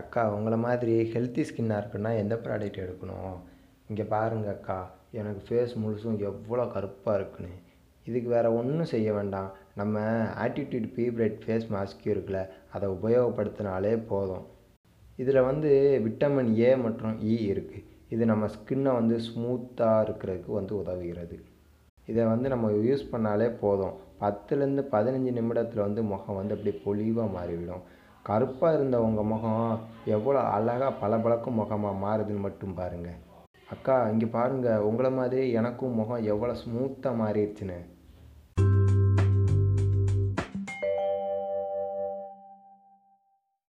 அக்கா உங்களை மாதிரி ஹெல்த்தி ஸ்கின்னாக இருக்குன்னா எந்த ப்ராடக்ட் எடுக்கணும்? இங்கே பாருங்க அக்கா எனக்கு ஃபேஸ் முழுசும் எவ்வளோ கருப்பாக இருக்குன்னு. இதுக்கு வேறு ஒன்றும் செய்ய வேண்டாம். நம்ம attitude be bright face mask இருக்குல்ல அதை உபயோகப்படுத்தினாலே போதும். இதில் வந்து விட்டமின் ஏ மற்றும் e இ இருக்குது இது நம்ம ஸ்கின்னை வந்து ஸ்மூத்தாக இருக்கிறதுக்கு வந்து உதவுகிறது. இதை வந்து நம்ம யூஸ் பண்ணாலே போதும். பத்துலேருந்து பதினஞ்சு நிமிடத்தில் வந்து முகம் வந்து அப்படியே பொலிவாக மாறிவிடும். கருப்பாக இருந்த உங்கள் முகம் எவ்வளோ அழகாக பளபளக்கும் முகமாக மாறுதுன்னு மட்டும் பாருங்கள் அக்கா இங்கே பாருங்கள் உங்களை மாதிரி எனக்கும் முகம் எவ்வளோ ஸ்மூத்தாக மாறிடுச்சுன்னு.